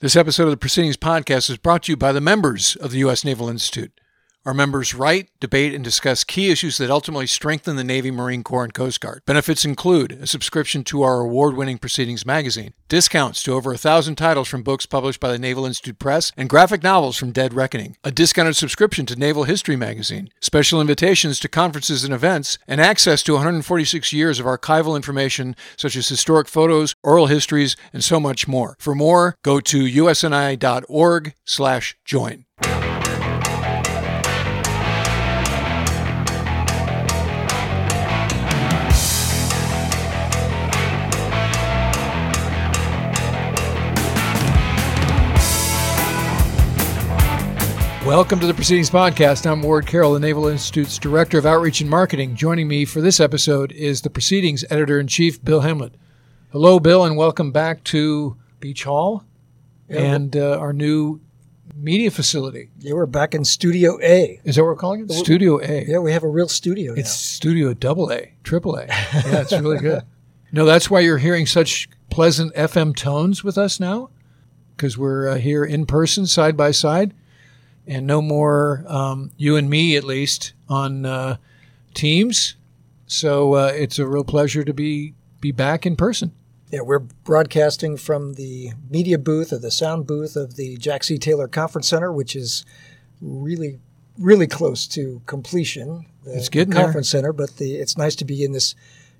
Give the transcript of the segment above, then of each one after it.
This episode of the Proceedings Podcast is brought to you by the members of the U.S. Naval Institute. Our members write, debate, and discuss key issues that ultimately strengthen the Navy, Marine Corps, and Coast Guard. Benefits include a subscription to our award winning Proceedings magazine, discounts to over a thousand titles from books published by the Naval Institute Press, and graphic novels from Dead Reckoning, a discounted subscription to Naval History magazine, special invitations to conferences and events, and access to 146 years of archival information such as historic photos, oral histories, and so much more. For more, go to usni.org/join. Welcome to the Proceedings Podcast. I'm Ward Carroll, the Naval Institute's Director of Outreach and Marketing. Joining me for this episode is the Proceedings Editor in Chief, Bill Hamblet. Hello, Bill, and welcome back to Beach Hall and uh, our new media facility. Yeah, we're back in Studio A. Is that what we're calling it? Studio A. Yeah, we have a real studio It's Studio Double A, Triple A. Yeah, it's really good. No, that's why you're hearing such pleasant FM tones with us now, because we're uh, here in person, side by side, and no more um, you and me, at least, on uh, Teams. So uh, it's a real pleasure to be be back in person. Yeah, we're broadcasting from the media booth or the sound booth of the Jack C. Taylor Conference Center, which is really, really close to completion. The It's getting there. conference center, but the it's nice to be in this,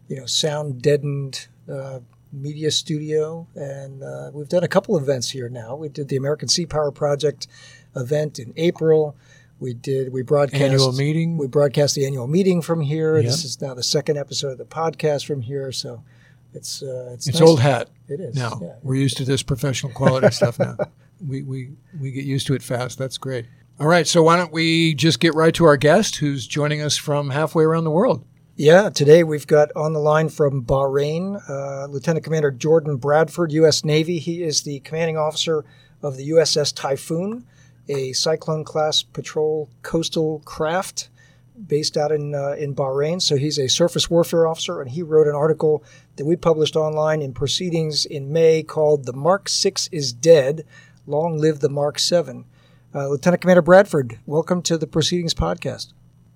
you know, sound deadened uh, media studio, and uh, we've done a couple events here now. We did the American Sea Power Project event in April. We did we broadcast Annual meeting. We broadcast the annual meeting from here. Yep. This is now the second episode of the podcast from here, so it's uh, it's It's nice. old hat. It is. now. yeah. We're used to this professional quality stuff now. We, we, we get used to it fast. That's great. All right. So why don't we just get right to our guest who's joining us from halfway around the world? Yeah, today we've got on the line from Bahrain uh, Lieutenant Commander Jordan Bradford, U.S. Navy. He is the commanding officer of the USS Typhoon, a Cyclone class patrol coastal craft based out in uh, in Bahrain. So he's a surface warfare officer, and he wrote an article that we published online in Proceedings in May called "The Mark Six is Dead. Long Live the Mark Seven." Uh, Lieutenant Commander Bradford, welcome to the Proceedings podcast.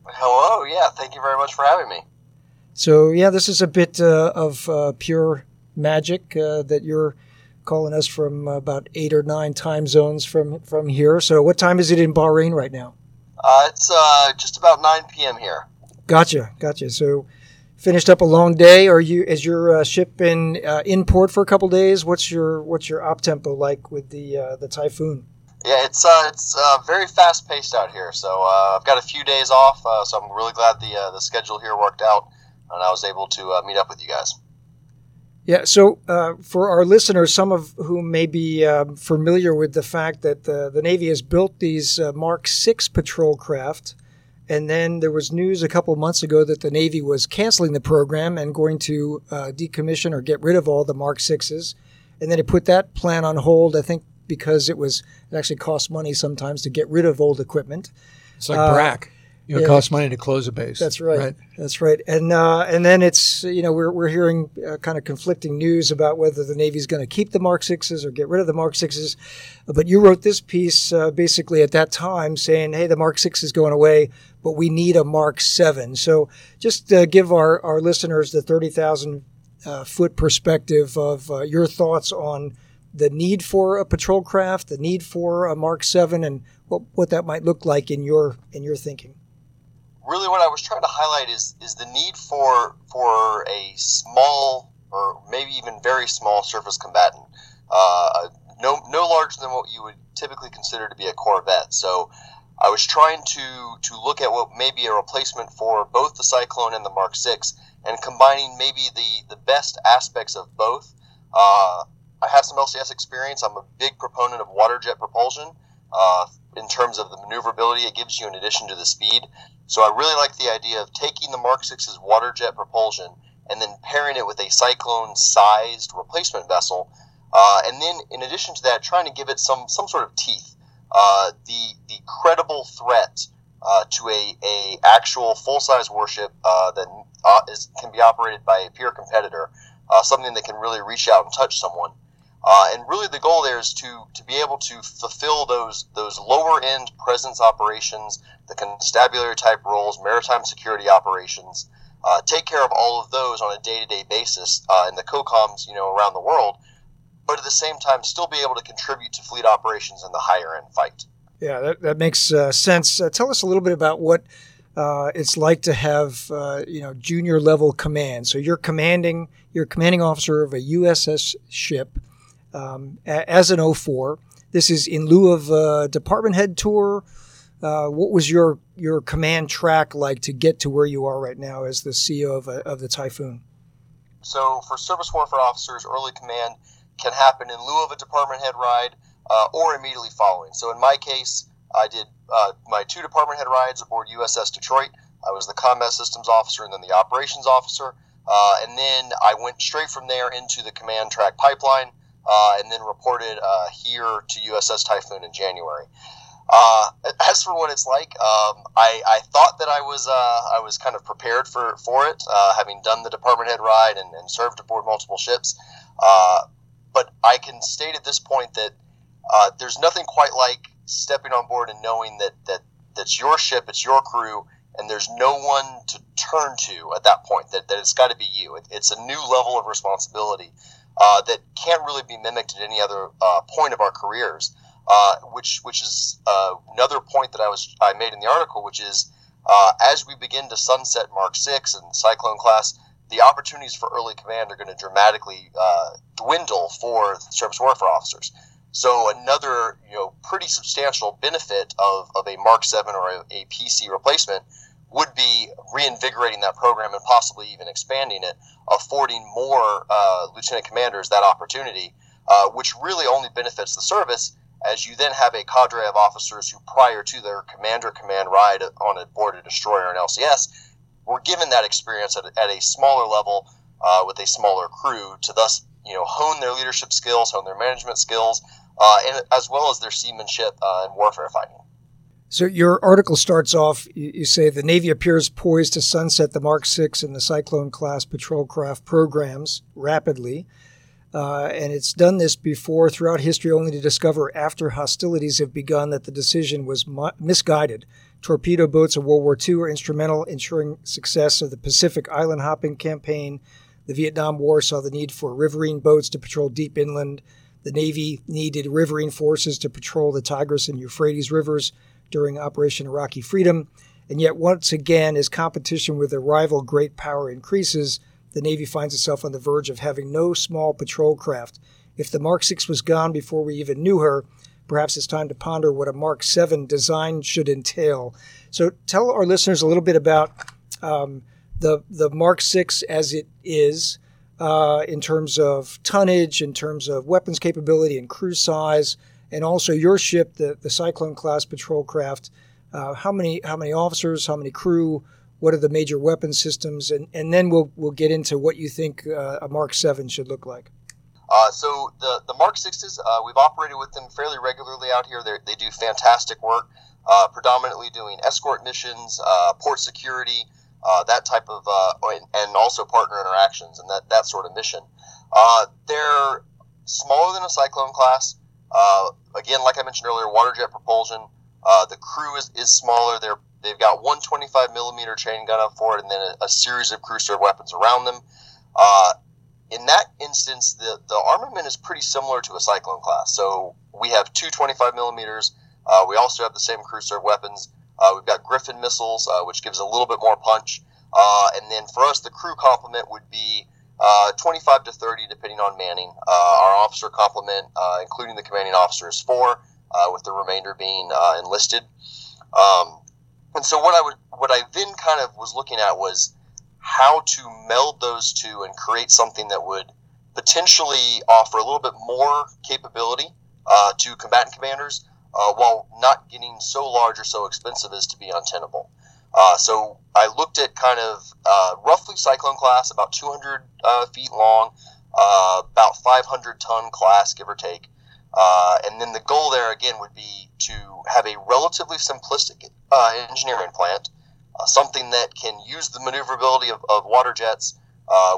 Hello, yeah, thank you very much for having me. So yeah, this is a bit uh, of uh, pure magic uh, that you're calling us from about eight or nine time zones from from here. So what time is it in Bahrain right now? Uh, it's uh, just about 9 p.m. here. Gotcha, gotcha. So finished up a long day. Are you is your uh, ship in uh, in port for a couple days? What's your what's your op tempo like with the uh, the typhoon? Yeah, it's uh, it's uh, very fast paced out here. So uh, I've got a few days off, uh, so I'm really glad the uh, the schedule here worked out, and I was able to uh, meet up with you guys. Yeah, so uh, for our listeners, some of whom may be um, familiar with the fact that the, the Navy has built these uh, Mark VI patrol craft, and then there was news a couple months ago that the Navy was canceling the program and going to uh, decommission or get rid of all the Mark VIs, and then it put that plan on hold. I think because it was it actually costs money sometimes to get rid of old equipment. It's like Uh, BRAC. You know, yeah. it costs money to close a base. That's right. That's right. And uh, and then it's you know we're we're hearing uh, kind of conflicting news about whether the Navy's going to keep the Mark Sixes or get rid of the Mark Sixes. But you wrote this piece uh, basically at that time saying, "Hey, the Mark Six is going away, but we need a Mark Seven. So just uh, give our our listeners the thirty thousand uh, foot perspective of uh, your thoughts on the need for a patrol craft, the need for a Mark Seven, and what what that might look like in your in your thinking." Really, what I was trying to highlight is is the need for for a small or maybe even very small surface combatant, uh, no no larger than what you would typically consider to be a corvette. So. I was trying to to look at what may be a replacement for both the Cyclone and the Mark VI, and combining maybe the the best aspects of both. Uh, I have some LCS experience. I'm a big proponent of water jet propulsion uh, in terms of the maneuverability it gives you in addition to the speed. So I really like the idea of taking the Mark VI's water jet propulsion and then pairing it with a Cyclone sized replacement vessel. Uh, and then, in addition to that, trying to give it some, some sort of teeth. Uh, the, the credible threat uh, to a, a actual full size warship uh, that uh, is, can be operated by a peer competitor, uh, something that can really reach out and touch someone. Uh, and really, the goal there is to to be able to fulfill those those lower end presence operations, the constabulary type roles, maritime security operations, uh, take care of all of those on a day to day basis uh, in the COCOMs, you know, around the world, but at the same time, still be able to contribute to fleet operations in the higher end fight. Yeah, that, that makes uh, sense. Uh, tell us a little bit about what uh, it's like to have you know junior level command. So you're commanding, you're commanding officer of a USS ship um, as an 04. This is in lieu of a department head tour. Uh, what was your your command track like to get to where you are right now as the CEO of, a, of the Typhoon? So for surface warfare officers, early command can happen in lieu of a department head ride uh, or immediately following. So in my case, I did uh, my two department head rides aboard USS Detroit. I was the combat systems officer and then the operations officer. Uh, and then I went straight from there into the command track pipeline uh, and then reported uh, here to USS Typhoon in January. Uh, as for what it's like, um, I, I, thought that I was I was kind of prepared for, for it, having done the department head ride and, and served aboard multiple ships. but I can state at this point that uh, there's nothing quite like stepping on board and knowing that that that's your ship, it's your crew, and there's no one to turn to at that point. That, that it's got to be you. It, it's a new level of responsibility uh, that can't really be mimicked at any other uh, point of our careers. Uh, which which is uh, another point that I was I made in the article, which is uh, as we begin to sunset Mark Six and Cyclone class, the opportunities for early command are going to dramatically dwindle for surface warfare officers. So another, you know, pretty substantial benefit of, of a Mark 7 or a, a PC replacement would be reinvigorating that program and possibly even expanding it, affording more uh, lieutenant commanders that opportunity, uh, which really only benefits the service as you then have a cadre of officers who, prior to their commander command ride on a board a destroyer and LCS, were given that experience at, at a smaller level uh, with a smaller crew to thus, you know, hone their leadership skills, hone their management skills, uh, and as well as their seamanship uh, and warfare fighting. So your article starts off. You say the Navy appears poised to sunset the Mark VI and the Cyclone class patrol craft programs rapidly, uh, and it's done this before throughout history, only to discover after hostilities have begun that the decision was mu- misguided. Torpedo boats of World War II are instrumental in ensuring success of the Pacific island hopping campaign. The Vietnam War saw the need for riverine boats to patrol deep inland the Navy needed riverine forces to patrol the Tigris and Euphrates rivers during Operation Iraqi Freedom. And yet, once again, as competition with a rival great power increases, the Navy finds itself on the verge of having no small patrol craft. If the Mark VI was gone before we even knew her, perhaps it's time to ponder what a Mark VII design should entail. So, tell our listeners a little bit about um, the the Mark VI as it is, uh, in terms of tonnage, in terms of weapons capability and crew size, and also your ship, the, the Cyclone class patrol craft. Uh, how many how many officers? How many crew? What are the major weapon systems? And and then we'll we'll get into what you think uh, a Mark Seven should look like. Uh, so the the Mark Sixes, uh, we've operated with them fairly regularly out here. They're, they do fantastic work, uh, predominantly doing escort missions, uh, port security, that type of uh, and also partner interactions and that that sort of mission. They're smaller than a Cyclone class. Uh, again, like I mentioned earlier, water jet propulsion. Uh, the crew is, is smaller. They're they've got one 25 millimeter chain gun up for it, and then a, a series of crew serve weapons around them. Uh, in that instance, the, the armament is pretty similar to a Cyclone class. So we have two 25 millimeters. we also have the same crew serve weapons. Uh, we've got Griffin missiles, uh, which gives a little bit more punch. Uh, and then for us, the crew complement would be uh, 25 to 30, depending on manning. Uh, our officer complement, uh, including the commanding officer, is four, with the remainder being enlisted. Um, and so what I would, what I then kind of was looking at was how to meld those two and create something that would potentially offer a little bit more capability to combatant commanders uh, while not getting so large or so expensive as to be untenable. Uh, so I looked at kind of uh, roughly Cyclone class, about 200 uh, feet long, uh, about 500 ton class, give or take. Uh, and then the goal there again would be to have a relatively simplistic engineering plant, something that can use the maneuverability of, of water jets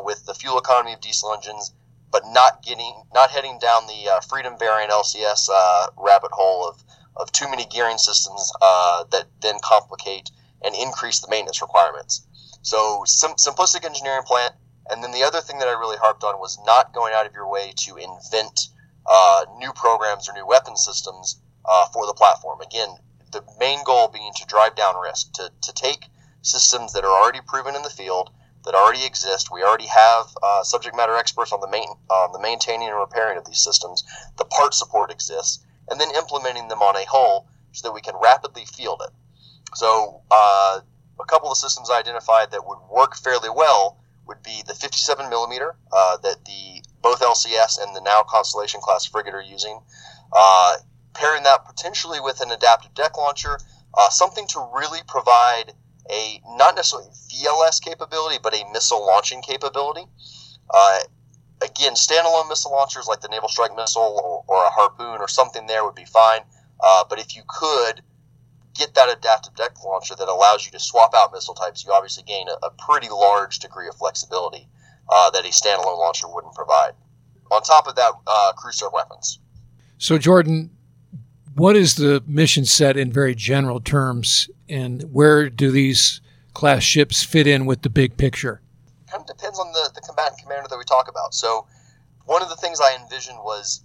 with the fuel economy of diesel engines but not getting not heading down the uh, Freedom variant LCS uh, rabbit hole of, of too many gearing systems uh, that then complicate and increase the maintenance requirements. So sim- simplistic engineering plant, and then the other thing that I really harped on was not going out of your way to invent uh, new programs or new weapon systems uh, for the platform. Again, the main goal being to drive down risk, to, to take systems that are already proven in the field, that already exist. We already have uh, subject matter experts on the main, on the maintaining and repairing of these systems. The part support exists, and then implementing them on a whole so that we can rapidly field it. So, uh, a couple of systems I identified that would work fairly well would be the 57 millimeter uh, that the both LCS and the now Constellation class frigate are using. Uh, pairing that potentially with an adaptive deck launcher, uh, something to really provide a not necessarily VLS capability, but a missile launching capability. Uh, again, standalone missile launchers like the Naval Strike Missile or, or a Harpoon or something there would be fine. Uh, but if you could get that adaptive deck launcher that allows you to swap out missile types, you obviously gain a, a pretty large degree of flexibility uh, that a standalone launcher wouldn't provide. On top of that, uh, crew serve weapons. So, Jordan, what is the mission set in very general terms, and where do these class ships fit in with the big picture? Kind of depends on the, the combatant commander that we talk about. So, one of the things I envisioned was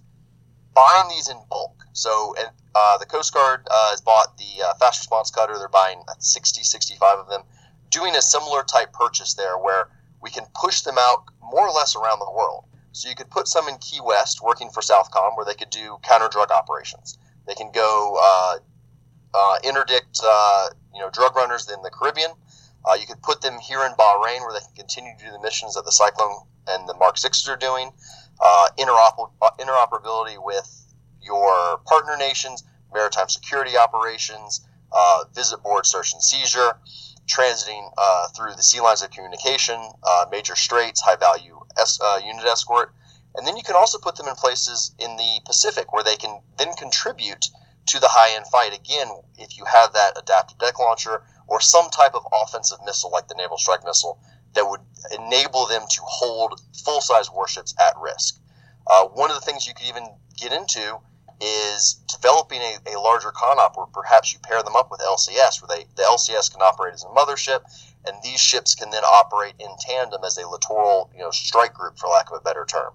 buying these in bulk. So, uh, the Coast Guard uh, has bought the uh, fast response cutter. They're buying 60, 65 of them. Doing a similar type purchase there where we can push them out more or less around the world. So you could put some in Key West working for Southcom where they could do counter drug operations. They can go uh, uh, interdict uh, you know drug runners in the Caribbean. you could put them here in Bahrain where they can continue to do the missions that the Cyclone and the Mark Sixes are doing. Interoper- interoperability with your partner nations, maritime security operations, uh, visit board search and seizure, transiting uh, through the sea lines of communication, uh, major straits, high value es- uh, unit escort. And then you can also put them in places in the Pacific where they can then contribute to the high end fight. Again, if you have that adaptive deck launcher or some type of offensive missile like the Naval Strike Missile that would enable them to hold full size warships at risk. Uh, one of the things you could even get into is developing a, a larger CONOP where perhaps you pair them up with LCS, where they the LCS can operate as a mothership, and these ships can then operate in tandem as a littoral, you know, strike group, for lack of a better term.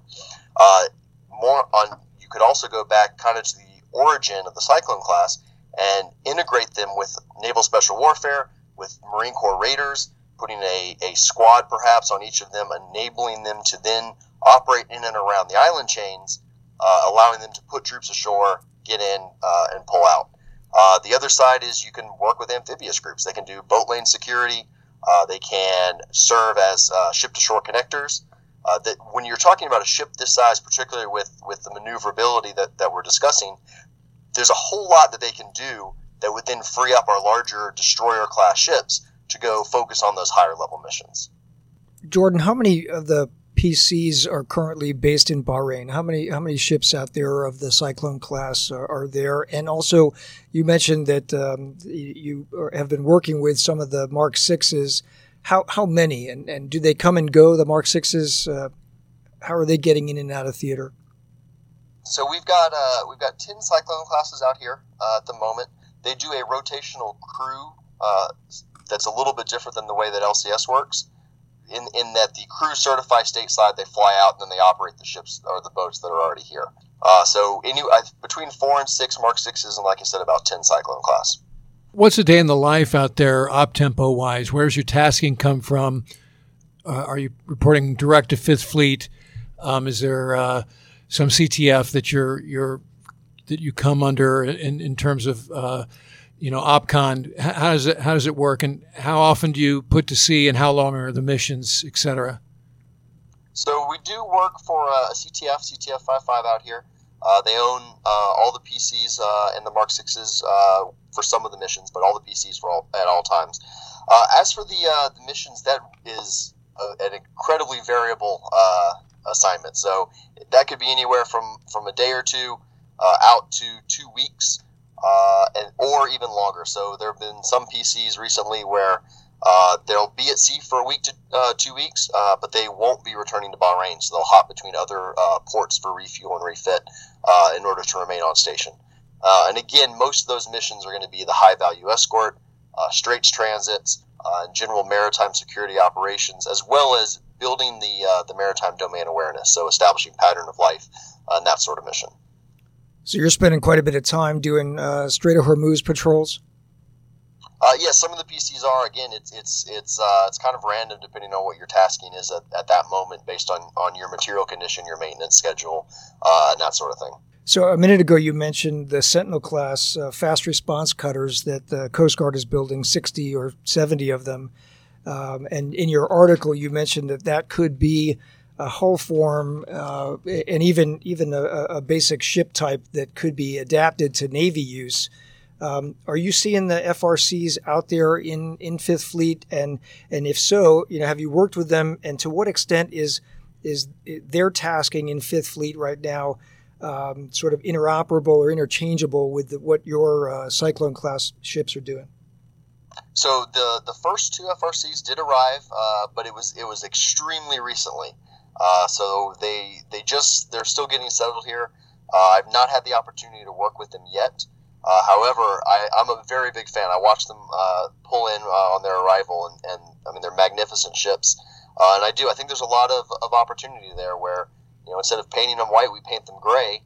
Uh, more on, you could also go back kind of to the origin of the Cyclone class and integrate them with naval special warfare, with Marine Corps raiders, putting a, a squad perhaps on each of them, enabling them to then operate in and around the island chains uh, allowing them to put troops ashore, get in, uh, and pull out. Uh, the other side is you can work with amphibious groups. They can do boat lane security. Uh, they can serve as uh, ship to shore connectors. Uh, that when you're talking about a ship this size, particularly with, with the maneuverability that, that we're discussing, there's a whole lot that they can do that would then free up our larger destroyer class ships to go focus on those higher level missions. Jordan, how many of the PCs are currently based in Bahrain. How many how many ships out there of the Cyclone class are, are there? And also, you mentioned that um, you have been working with some of the Mark Sixes. How how many and, and do they come and go? The Mark Sixes. Uh, how are they getting in and out of theater? So we've got uh, we've got ten Cyclone classes out here uh, at the moment. They do a rotational crew uh, that's a little bit different than the way that LCS works in, in that the crew certify stateside, they fly out, and then they operate the ships or the boats that are already here. Uh, so any, uh, between four and six Mark Sixes, and like I said, about ten Cyclone class. What's a day in the life out there, op tempo wise? Where's your tasking come from? Uh, are you reporting direct to Fifth Fleet? Um, is there uh, some CTF that you're you're that you come under in, in terms of uh, you know, OpCon, how does it how does it work, and how often do you put to sea, and how long are the missions, etc. So we do work for uh, a CTF, CTF 55 out here. Uh, they own uh, all the PCs uh, and the Mark Sixes uh, for some of the missions, but all the PCs for all, at all times. Uh, as for the the missions, that is a, an incredibly variable assignment. So that could be anywhere from from a day or two out to two weeks uh, and or even longer. So there have been some PCs recently where Uh, they'll be at sea for a week to uh, two weeks, uh, but they won't be returning to Bahrain. So they'll hop between other uh, ports for refuel and refit uh, in order to remain on station. And again, most of those missions are going to be the high value escort, straits transits, and general maritime security operations, as well as building the the maritime domain awareness. So establishing pattern of life and that sort of mission. So you're spending quite a bit of time doing Strait of Hormuz patrols. Uh, yeah, some of the PCs are. Again, it's it's it's uh, it's kind of random depending on what your tasking is at, at that moment, based on on your material condition, your maintenance schedule, uh, and that sort of thing. So a minute ago, you mentioned the Sentinel class uh, fast response cutters that the Coast Guard is building, sixty or seventy of them. Um, and in your article, you mentioned that that could be a hull form uh, and even even a, a basic ship type that could be adapted to Navy use. Um, are you seeing the FRCs out there in, in Fifth Fleet, and and if so, you know, have you worked with them, and to what extent is is their tasking in Fifth Fleet right now um, sort of interoperable or interchangeable with the, what your uh, Cyclone class ships are doing? So the the first two FRCs did arrive, uh, but it was it was extremely recently. Uh, so they they just they're still getting settled here. Uh, I've not had the opportunity to work with them yet. Uh, however, I, am a very big fan. I watched them uh, pull in uh, on their arrival, and, and, I mean they're magnificent ships. And I do. I think there's a lot of, of opportunity there where you know instead of painting them white, we paint them gray.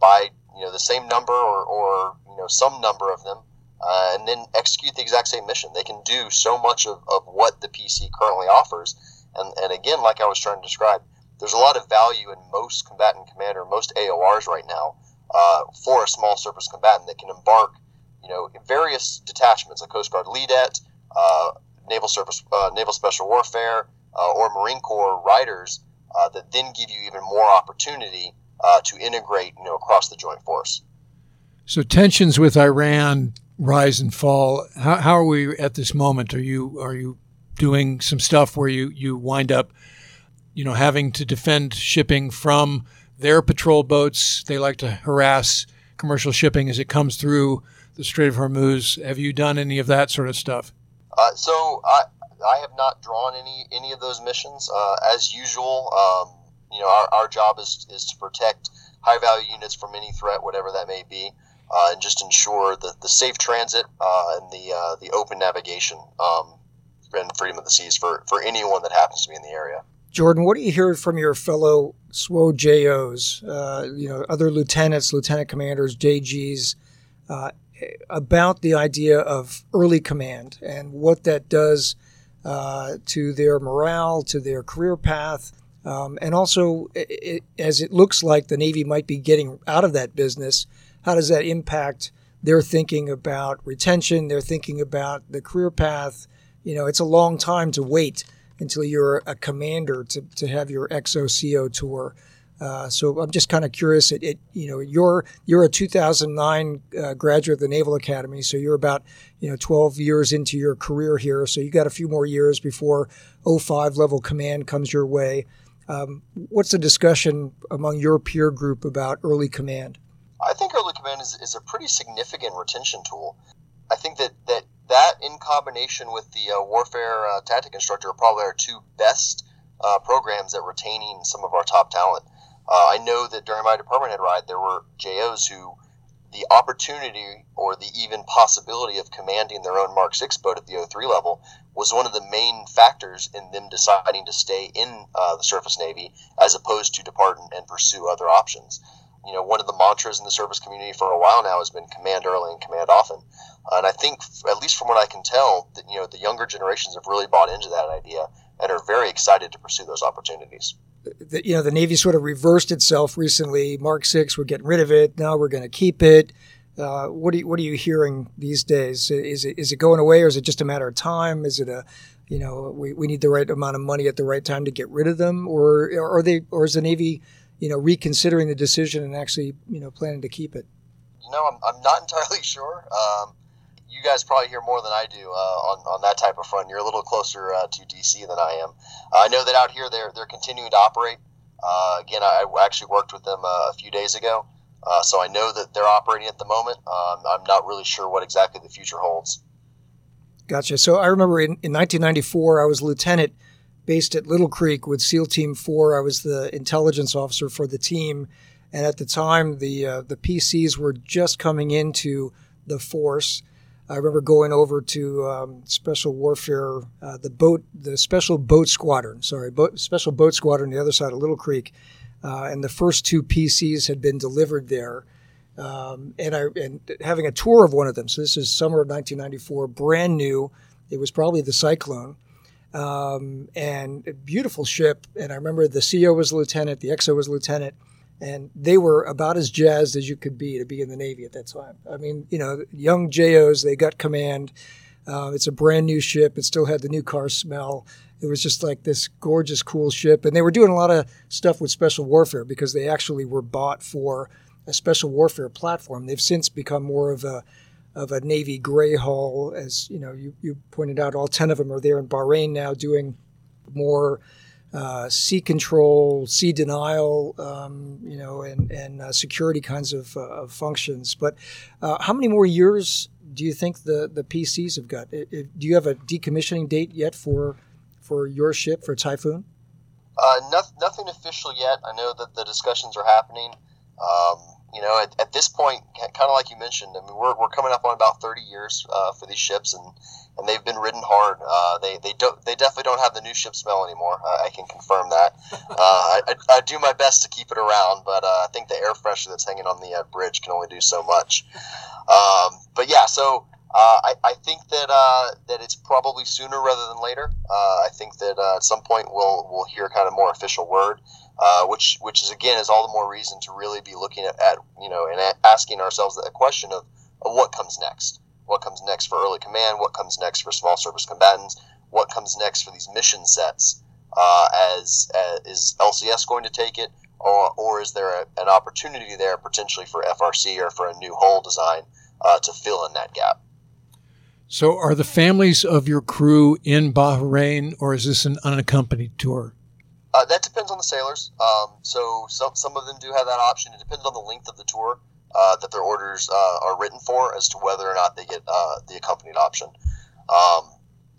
By you know the same number or, or you know some number of them, and then execute the exact same mission. They can do so much of, of what the PC currently offers. And, and again, like I was trying to describe, there's a lot of value in most combatant commander, most AORs right now uh, for a small surface combatant that can embark, you know, various detachments, like Coast Guard LEDET, uh, Naval Surface, uh, Naval Special Warfare, uh, or Marine Corps raiders uh, that then give you even more opportunity uh, to integrate, you know, across the joint force. So tensions with Iran rise and fall. How, how are we at this moment? Are you are you doing some stuff where you you wind up, you know, having to defend shipping from their patrol boats. They like to harass commercial shipping as it comes through the Strait of Hormuz. Have you done any of that sort of stuff? Uh, so I I have not drawn any any of those missions. Uh, as usual, um, you know, our, our job is is to protect high value units from any threat, whatever that may be, uh, and just ensure the, the safe transit uh, and the uh, the open navigation um, and freedom of the seas for for anyone that happens to be in the area. Jordan, what do you hear from your fellow SWO JOs, uh, you know, other lieutenants, lieutenant commanders, JGs, uh, about the idea of early command and what that does uh, to their morale, to their career path, um, and also it, as it looks like the Navy might be getting out of that business, how does that impact their thinking about retention, their thinking about the career path? You know, it's a long time to wait until you're a commander to, to have your XOCO tour. Uh, so I'm just kind of curious. It, it, you know, you're you're a 2009 uh, graduate of the Naval Academy, so you're about you know 12 years into your career here. So you got a few more years before 05 level command comes your way. Um, what's the discussion among your peer group about early command? I think early command is, is a pretty significant retention tool. I think that that that in combination with the uh, warfare uh, tactic instructor are probably our two best uh, programs at retaining some of our top talent. Uh, I know that during my department head ride, there were JOs who the opportunity or the even possibility of commanding their own Mark 6 boat at the 03 level was one of the main factors in them deciding to stay in uh, the surface navy as opposed to depart and, and pursue other options you know, one of the mantras in the service community for a while now has been command early and command often. And I think, at least from what I can tell, that you know the younger generations have really bought into that idea and are very excited to pursue those opportunities. The, you know, the Navy sort of reversed itself recently. Mark Six, we're getting rid of it. Now we're going to keep it. Uh, what are you, what are you hearing these days? Is it is it going away, or is it just a matter of time? Is it a you know we, we need the right amount of money at the right time to get rid of them, or are they or is the Navy you know, reconsidering the decision and actually, you know, planning to keep it? You know, I'm, I'm not entirely sure. Um, you guys probably hear more than I do uh, on, on that type of front. You're a little closer uh, to DC than I am. Uh, I know that out here they're, they're continuing to operate. Uh, again, I, I, actually worked with them uh, a few days ago, uh, so I know that they're operating at the moment. Um, I'm not really sure what exactly the future holds. Gotcha. So I remember in, in 1994, I was lieutenant based at Little Creek with SEAL Team 4. I was the intelligence officer for the team. And at the time, the, uh, the PCs were just coming into the force. I remember going over to um, Special Warfare, uh, the boat, the Special Boat Squadron. Sorry, boat, Special Boat Squadron, the other side of Little Creek, uh, and the first two PCs had been delivered there. Um, and I and having a tour of one of them. So this is summer of 1994, brand new. It was probably the Cyclone, um, and a beautiful ship. And I remember the CO was a lieutenant, the XO was a lieutenant and they were about as jazzed as you could be to be in the Navy at that time. I mean, you know, young JOs, they got command. Uh, it's a brand new ship. It still had the new car smell. It was just like this gorgeous, cool ship. And they were doing a lot of stuff with special warfare because they actually were bought for a special warfare platform. They've since become more of a of a Navy gray hull, as you know, you, you pointed out. All ten of them are there in Bahrain now, doing more uh, sea control, sea denial, um, you know, and, and uh, security kinds of, uh, of functions. But uh, how many more years do you think the, the PCs have got? It, it, do you have a decommissioning date yet for for your ship for Typhoon? Uh, nothing, nothing official yet. I know that the discussions are happening. Um, you know, at, at this point, kind of like you mentioned, I mean, we're, we're coming up on about 30 years uh, for these ships, and, and they've been ridden hard. Uh, they they don't they definitely don't have the new ship smell anymore. I can confirm that. Uh, I, I, do my best to keep it around, but uh, I think the air freshener that's hanging on the uh, bridge can only do so much. Um, but yeah, so uh, I, I think that that it's probably sooner rather than later. I think that at some point we'll we'll hear kind of more official word. Uh, which which is again is all the more reason to really be looking at, at you know and asking ourselves the question of, of what comes next. What comes next for early command? What comes next for small surface combatants? What comes next for these mission sets? Uh, as, as, is LCS going to take it, or, or is there a, an opportunity there potentially for FRC or for a new hull design uh, to fill in that gap? So, are the families of your crew in Bahrain, or is this an unaccompanied tour? Uh, that depends on the sailors. Um, so some some of them do have that option. It depends on the length of the tour uh, that their orders uh, are written for as to whether or not they get uh, the accompanied option. Um,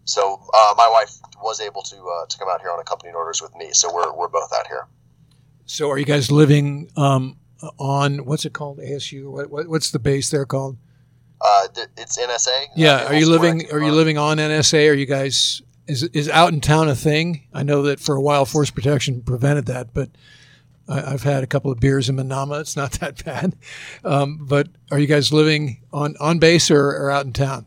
so uh, my wife was able to uh, to come out here on accompanied orders with me. So we're we're both out here. So are you guys living um, on what's it called ASU? What, what, what's the base there called? it's NSA. Yeah. are you living? Are you living on NSA? Are you guys is is out in town a thing? I know that for a while, force protection prevented that, but I, have had a couple of beers in Manama. It's not that bad. Um, but are you guys living on on base or, or out in town?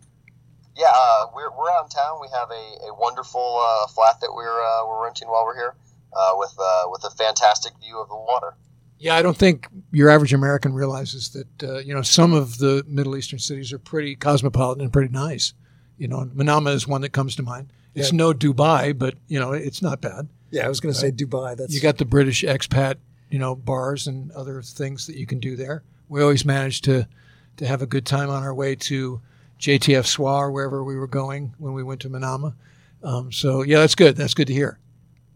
Yeah, uh, we're, we're out in town. We have a, a wonderful uh, flat that we're uh, we're renting while we're here, uh, with uh, with a fantastic view of the water. Yeah, I don't think your average American realizes that uh, you know some of the Middle Eastern cities are pretty cosmopolitan and pretty nice. You know, Manama is one that comes to mind. It's yeah. no Dubai, but you know it's not bad. Yeah, I was going to say Dubai. That's you got the British expat, you know, bars and other things that you can do there. We always managed to to have a good time on our way to JTF SWA or wherever we were going when we went to Manama. Um, so yeah, that's good. That's good to hear.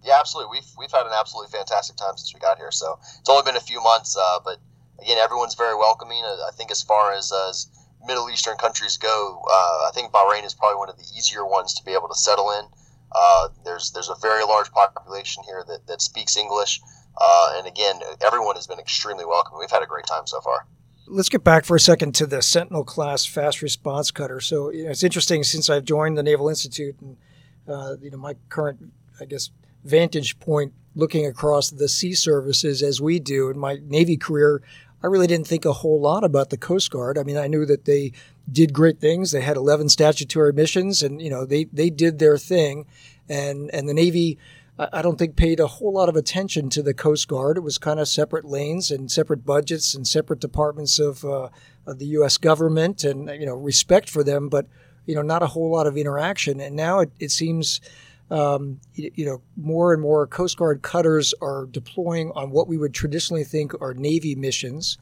Yeah, absolutely. We've we've had an absolutely fantastic time since we got here. So it's only been a few months, uh, but again, everyone's very welcoming. Uh, I think as far as, as Middle Eastern countries go, uh, I think Bahrain is probably one of the easier ones to be able to settle in. Uh, there's there's a very large population here that, that speaks English, uh, and again, everyone has been extremely welcome. We've had a great time so far. Let's get back for a second to the Sentinel class fast response cutter. So you know, it's interesting since I've joined the Naval Institute, and uh, you know my current, I guess, vantage point looking across the sea services as we do in my Navy career. I really didn't think a whole lot about the Coast Guard. I mean, I knew that they did great things. They had 11 statutory missions, and you know they they did their thing, and and the Navy. I don't think paid a whole lot of attention to the Coast Guard. It was kind of separate lanes and separate budgets and separate departments of, uh, of the U.S. government, and you know respect for them, but you know not a whole lot of interaction. And now it, it seems um, you, you, know, more and more Coast Guard cutters are deploying on what we would traditionally think are Navy missions.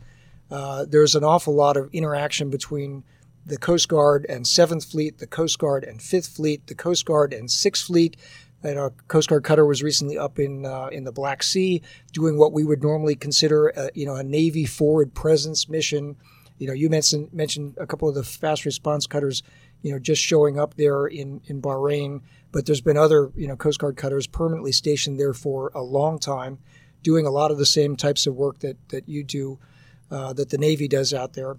Uh, there's an awful lot of interaction between the Coast Guard and Seventh Fleet, the Coast Guard and Fifth Fleet, the Coast Guard and Sixth Fleet. And our Coast Guard cutter was recently up in uh, in the Black Sea, doing what we would normally consider, a, you know, a Navy forward presence mission. You know, you mentioned mentioned a couple of the fast response cutters, you know, just showing up there in in Bahrain, but there's been other you know Coast Guard cutters permanently stationed there for a long time, doing a lot of the same types of work that that you do, uh, that the Navy does out there.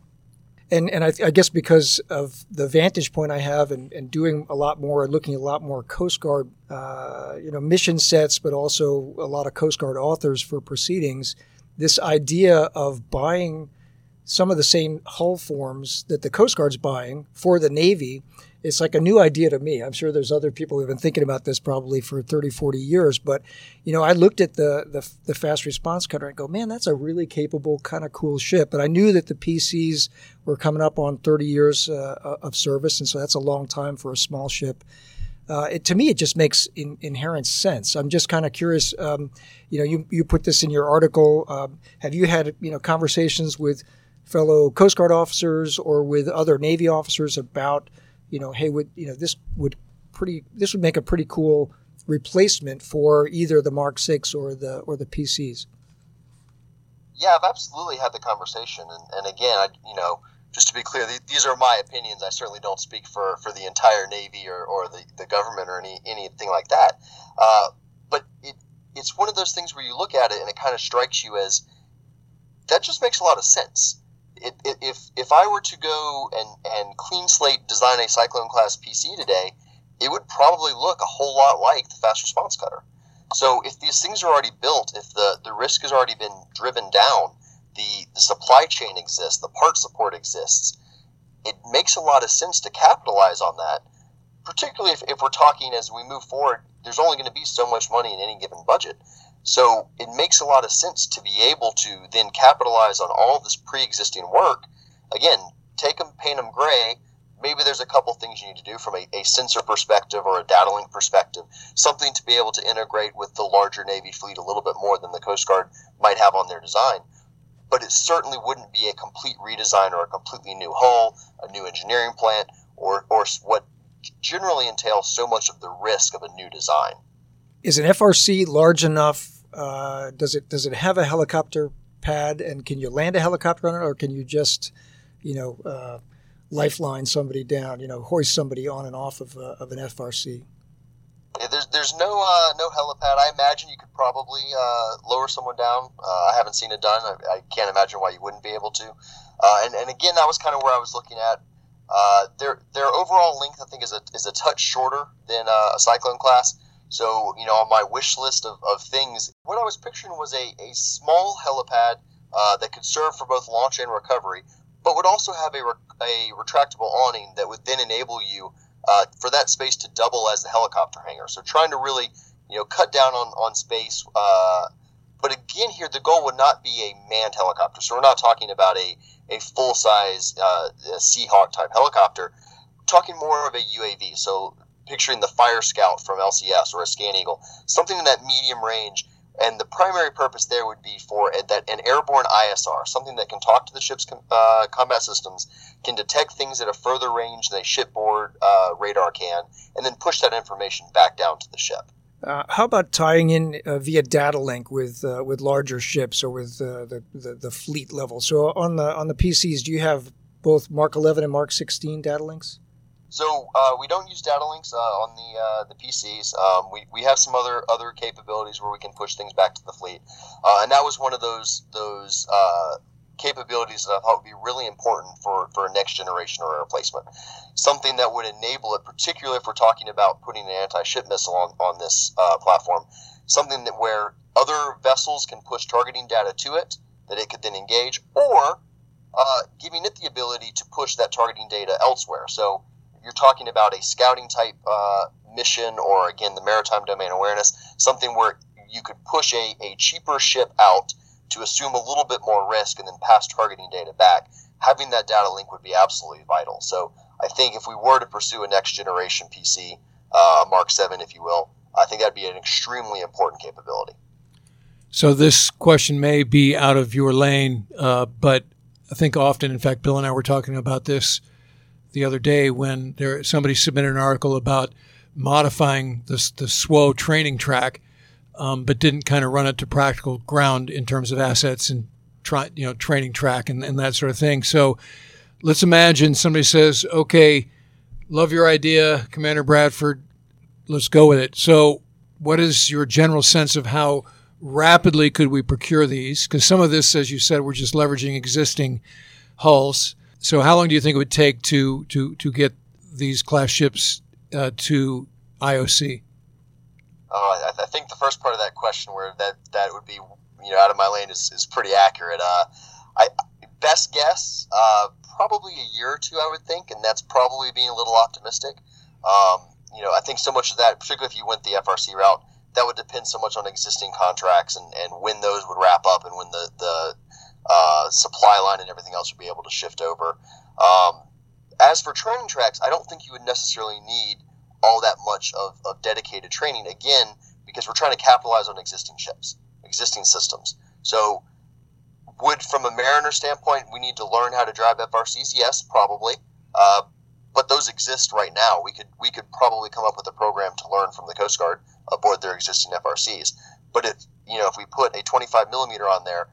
And and I, I, guess because of the vantage point I have and, and doing a lot more and looking a lot more Coast Guard, uh, you know, mission sets, but also a lot of Coast Guard authors for proceedings, this idea of buying some of the same hull forms that the Coast Guard's buying for the Navy it's like a new idea to me. I'm sure there's other people who've been thinking about this probably for 30, 40 years. But, you know, I looked at the, the, the fast response cutter and go, man, that's a really capable, kind of cool ship. But I knew that the PCs were coming up on 30 years uh, of service. And so that's a long time for a small ship. Uh, it, to me, it just makes in, inherent sense. I'm just kind of curious. Um, you know, you, you put this in your article. Um, have you had you know conversations with fellow Coast Guard officers or with other Navy officers about you know, hey, would you know this would pretty this would make a pretty cool replacement for either the Mark Six or the or the PCs. Yeah, I've absolutely had the conversation, and, and again, I, you know, just to be clear, these are my opinions. I certainly don't speak for, for the entire Navy or, or the, the government or any anything like that. Uh, but it it's one of those things where you look at it and it kind of strikes you as that just makes a lot of sense it, it, if if I were to go and and clean slate design a Cyclone class PC today, it would probably look a whole lot like the fast response cutter. So if these things are already built, if the, the risk has already been driven down, the, the supply chain exists, the part support exists, it makes a lot of sense to capitalize on that, particularly if, if we're talking as we move forward, there's only going to be so much money in any given budget. So it makes a lot of sense to be able to then capitalize on all this pre-existing work. Again, take them, paint them gray. Maybe there's a couple things you need to do from a, a sensor perspective or a data link perspective, something to be able to integrate with the larger Navy fleet a little bit more than the Coast Guard might have on their design. But it certainly wouldn't be a complete redesign or a completely new hull, a new engineering plant, or, or what generally entails so much of the risk of a new design is an FRC large enough? Uh, does it does it have a helicopter pad, and can you land a helicopter on it, or can you just, you know, uh, lifeline somebody down, you know, hoist somebody on and off of, uh, of an FRC? Yeah, there's there's no uh, no helipad. I imagine you could probably uh, lower someone down. Uh, I haven't seen it done. I, I, can't imagine why you wouldn't be able to. Uh, and, and again, that was kind of where I was looking at. Uh, their their overall length, I think, is a is a touch shorter than a Cyclone class. So, you know, on my wish list of, of things, what I was picturing was a, a small helipad uh, that could serve for both launch and recovery, but would also have a, a retractable awning that would then enable you uh, for that space to double as the helicopter hangar. So, trying to really, you know, cut down on, on space. Uh, but again, here, the goal would not be a manned helicopter. So, we're not talking about a, a full size uh, Seahawk type helicopter. Talking more of a UAV. So, picturing the Fire Scout from LCS or a Scan Eagle, something in that medium range. And the primary purpose there would be for a, that an airborne ISR, something that can talk to the ship's uh, combat systems, can detect things at a further range than a shipboard uh, radar can, and then push that information back down to the ship. Uh, how about tying in uh, via data link with uh, with larger ships or with uh, the, the, the fleet level? So on the on the PCs, do you have both Mark 11 and Mark 16 data links? So uh, we don't use data links uh, on the uh, the PCs. Um, we, we have some other other capabilities where we can push things back to the fleet, uh, and that was one of those those uh, capabilities that I thought would be really important for, for a next generation or a replacement. Something that would enable it, particularly if we're talking about putting an anti-ship missile on on this uh, platform. Something that where other vessels can push targeting data to it that it could then engage, or giving it the ability to push that targeting data elsewhere. So you're talking about a scouting type uh, mission or again the maritime domain awareness something where you could push a, a cheaper ship out to assume a little bit more risk and then pass targeting data back. Having that data link would be absolutely vital. So i think if we were to pursue a next generation pc uh, mark 7 if you will i think that'd be an extremely important capability. So this question may be out of your lane uh, but i think often in fact bill and i were talking about this the other day when there somebody submitted an article about modifying the the SWO training track, um, but didn't kind of run it to practical ground in terms of assets and tra- you know training track and, and that sort of thing. So let's imagine somebody says, "Okay, love your idea, Commander Bradford. Let's go with it." So, what is your general sense of how rapidly could we procure these? Because some of this, as you said, we're just leveraging existing hulls. So, how long do you think it would take to to to get these class ships uh, to IOC? Uh, I, I, think the first part of that question, where that that would be you know out of my lane, is, is pretty accurate. Uh, I best guess uh, probably a year or two, I would think, and that's probably being a little optimistic. Um, you know, I think so much of that, particularly if you went the FRC route, that would depend so much on existing contracts and, and when those would wrap up and when the the uh, supply line and everything else would be able to shift over. Um, as for training tracks, I don't think you would necessarily need all that much of, of dedicated training again because we're trying to capitalize on existing ships, existing systems. So, would from a mariner standpoint, we need to learn how to drive FRCs? Yes, probably. Uh, but those exist right now. We could we could probably come up with a program to learn from the Coast Guard aboard their existing FRCs. But if you know if we put a 25 millimeter on there,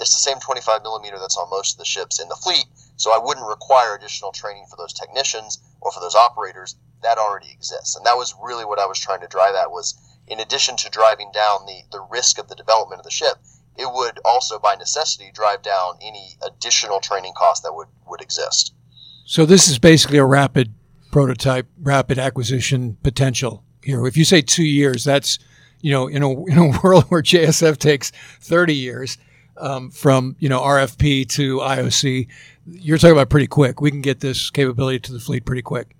it's the same 25 millimeter that's on most of the ships in the fleet. So I wouldn't require additional training for those technicians or for those operators. That already exists, and that was really what I was trying to drive at. Was in addition to driving down the the risk of the development of the ship, it would also by necessity drive down any additional training costs that would would exist. So this is basically a rapid prototype, rapid acquisition potential here. If you say two years, that's you know in a in a world where JSF takes thirty years um, from you know RFP to IOC, you're talking about pretty quick. We can get this capability to the fleet pretty quick.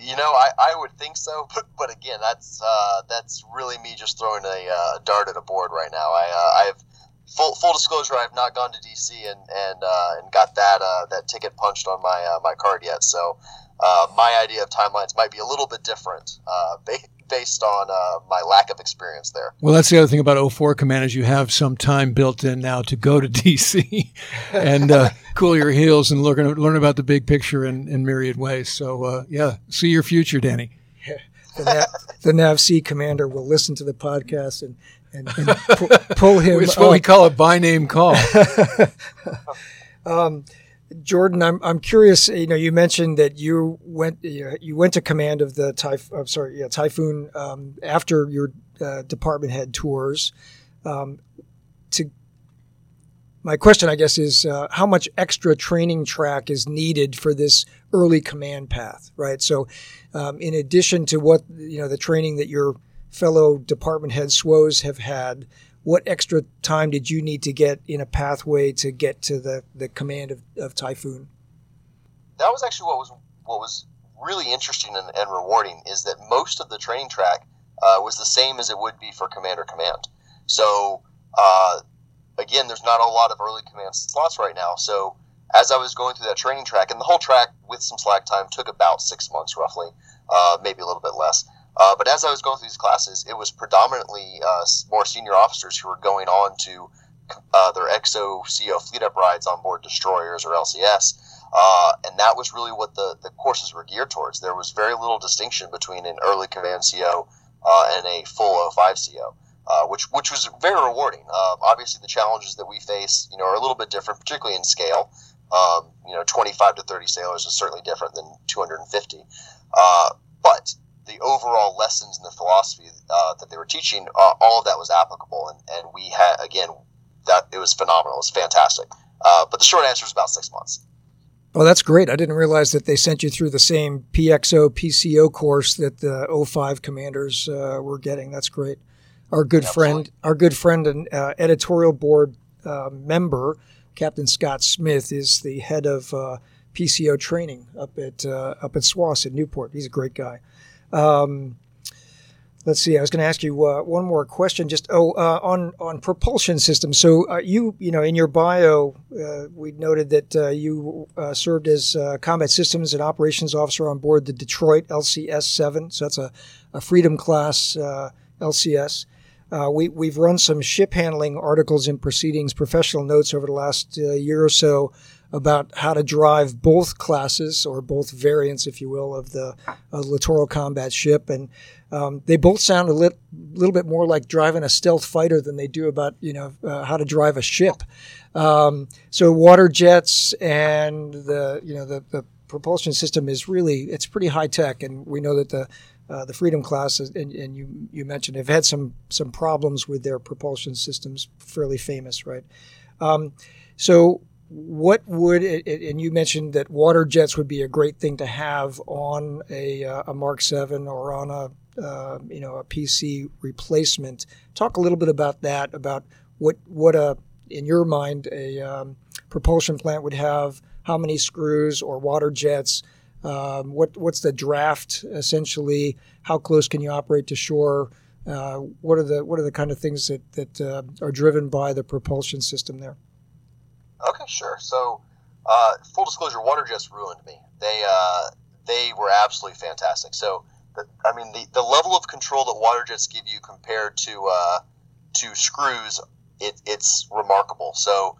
You know, I, I would think so, but, but again, that's uh, that's really me just throwing a uh, dart at a board right now. I uh, I have full full disclosure, I have not gone to DC and and uh, and got that uh, that ticket punched on my uh, my card yet. So my idea of timelines might be a little bit different based on uh, my lack of experience there. Well, that's the other thing about 04 Command is you have some time built in now to go to DC and cool your heels and learn learn about the big picture in, in myriad ways. So yeah, see your future, Danny. the, Nav, the NAVSEA commander will listen to the podcast and and, and pu- pull him. It's what we call a by name call. um, Jordan, I'm I'm curious. You know, you mentioned that you went you went to command of the sorry, yeah, typhoon um, after your uh, department head tours. Um, to my question, I guess, is uh, how much extra training track is needed for this early command path, right? So, um, in addition to what you know, the training that you're fellow department head SWOs have had, what extra time did you need to get in a pathway to get to the, the command of, of Typhoon? That was actually what was what was really interesting and, and rewarding is that most of the training track uh, was the same as it would be for commander command. So uh, again, there's not a lot of early command slots right now. So as I was going through that training track, and the whole track with some slack time took about six months roughly, uh, maybe a little bit less. Uh, but as I was going through these classes, it was predominantly uh, more senior officers who were going on to uh, their XO CO fleet up rides on board destroyers or LCS. Uh, and that was really what the, the courses were geared towards. There was very little distinction between an early command CO uh, and a full 05 CO. Uh, which which was very rewarding. obviously, the challenges that we face, you know, are a little bit different, particularly in scale. Um, you know, 25 to 30 sailors is certainly different than 250. but the overall lessons and the philosophy uh, that they were teaching, uh, all of that was applicable. And, and we had, again, that it was phenomenal. It was fantastic. Uh, but the short answer is about six months. Well, that's great. I didn't realize that they sent you through the same PXO PCO course that the 05 commanders uh, were getting. That's great. Our good friend, our good friend and uh, editorial board uh, member, Captain Scott Smith, is the head of PCO training up at up at SWOS in Newport. He's a great guy. Um, let's see. I was going to ask you uh, one more question. Just oh, uh, on on propulsion systems. So uh, you you know in your bio, uh, we noted that uh, you uh, served as combat systems and operations officer on board the Detroit LCS seven. So that's a, a Freedom class LCS. we we've run some ship handling articles and proceedings, professional notes over the last year or so about how to drive both classes or both variants, if you will, of the uh, littoral combat ship. And um, they both sound a lit, little bit more like driving a stealth fighter than they do about, you know, uh, how to drive a ship. Um, so water jets and the, you know, the, the propulsion system is really, it's pretty high tech. And we know that the, uh, the Freedom class, and, and, you you mentioned have had some some problems with their propulsion systems, fairly famous, right? Um, so what would and you mentioned that water jets would be a great thing to have on a, uh, a Mark Seven or on a uh, you know a PC replacement. Talk a little bit about that. About what what a in your mind a um, propulsion plant would have. How many screws or water jets? Um, what what's the draft essentially? How close can you operate to shore? Uh, what are the what are the kind of things that that uh, are driven by the propulsion system there? Okay, sure. So, uh, full disclosure, water jets ruined me. They uh, they were absolutely fantastic. So, the, I mean, the, the level of control that water jets give you compared to uh, to screws, it, it's remarkable. So,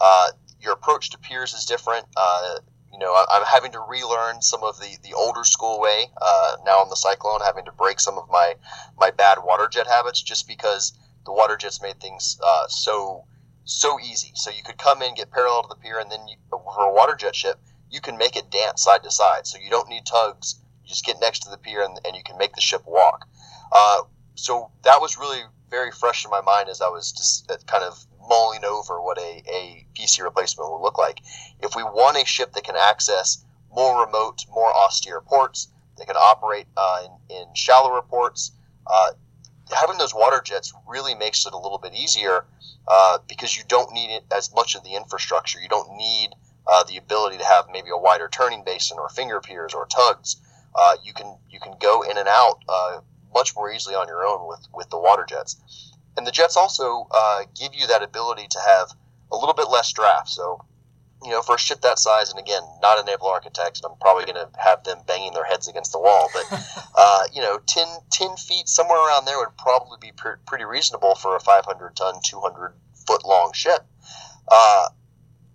uh, your approach to piers is different. Uh, you know, I, am having to relearn some of the, the older school way. Uh, now on the Cyclone, having to break some of my my bad water jet habits just because the water jets made things so so easy. So you could come in, get parallel to the pier, and then you, for a water jet ship, you can make it dance side to side. So you don't need tugs. You just get next to the pier, and, and you can make the ship walk. Uh, so that was really very fresh in my mind as I was just uh, kind of mulling over what a, a PC replacement would look like. If we want a ship that can access more remote, more austere ports, that can operate uh, in, in shallower ports, uh, having those water jets really makes it a little bit easier uh, because you don't need it as much of the infrastructure. You don't need uh, the ability to have maybe a wider turning basin or finger piers or tugs. Uh, you can you can go in and out uh, much more easily on your own with with the water jets, and the jets also uh, give you that ability to have a little bit less draft. So you know, for a ship that size, and again, not a naval architect, and I'm probably going to have them banging their heads against the wall, but, uh, you know, 10, 10, feet, somewhere around there would probably be pr- pretty reasonable for a 500 ton, 200 foot long ship. Uh,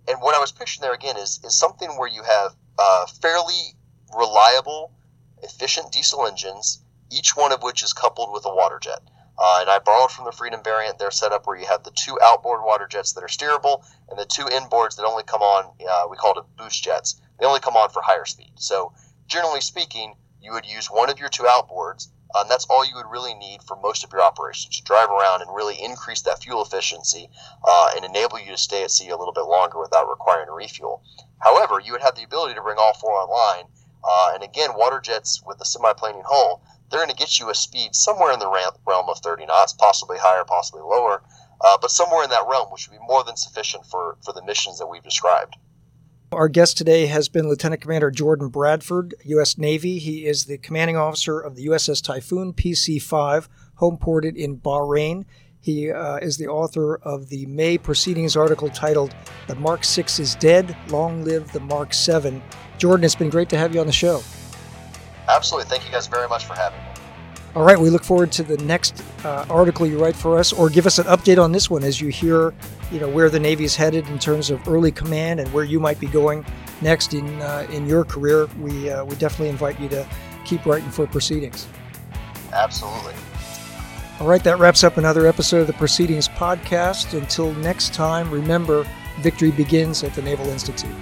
and what I was picturing there again is, is something where you have uh, fairly reliable, efficient diesel engines, each one of which is coupled with a water jet. Uh, and I borrowed from the Freedom variant their setup where you have the two outboard water jets that are steerable and the two inboards that only come on, uh, we call it boost jets. They only come on for higher speed. So, generally speaking, you would use one of your two outboards, uh, and that's all you would really need for most of your operations to drive around and really increase that fuel efficiency uh, and enable you to stay at sea a little bit longer without requiring a refuel. However, you would have the ability to bring all four online. Uh, and again, water jets with a semi-planing hull, they're going to get you a speed somewhere in the realm of 30 knots, possibly higher, possibly lower, uh, but somewhere in that realm, which would be more than sufficient for, for the missions that we've described. Our guest today has been Lieutenant Commander Jordan Bradford, U.S. Navy. He is the commanding officer of the USS Typhoon PC 5, homeported in Bahrain. He uh, is the author of the May Proceedings article titled The Mark 6 is Dead, Long Live the Mark 7. Jordan, it's been great to have you on the show. Absolutely. Thank you guys very much for having me. All right, we look forward to the next uh, article you write for us, or give us an update on this one as you hear, you know, where the Navy is headed in terms of early command and where you might be going next in uh, in your career. We uh, we definitely invite you to keep writing for proceedings. Absolutely. All right, that wraps up another episode of the Proceedings podcast. Until next time, remember, victory begins at the Naval Institute.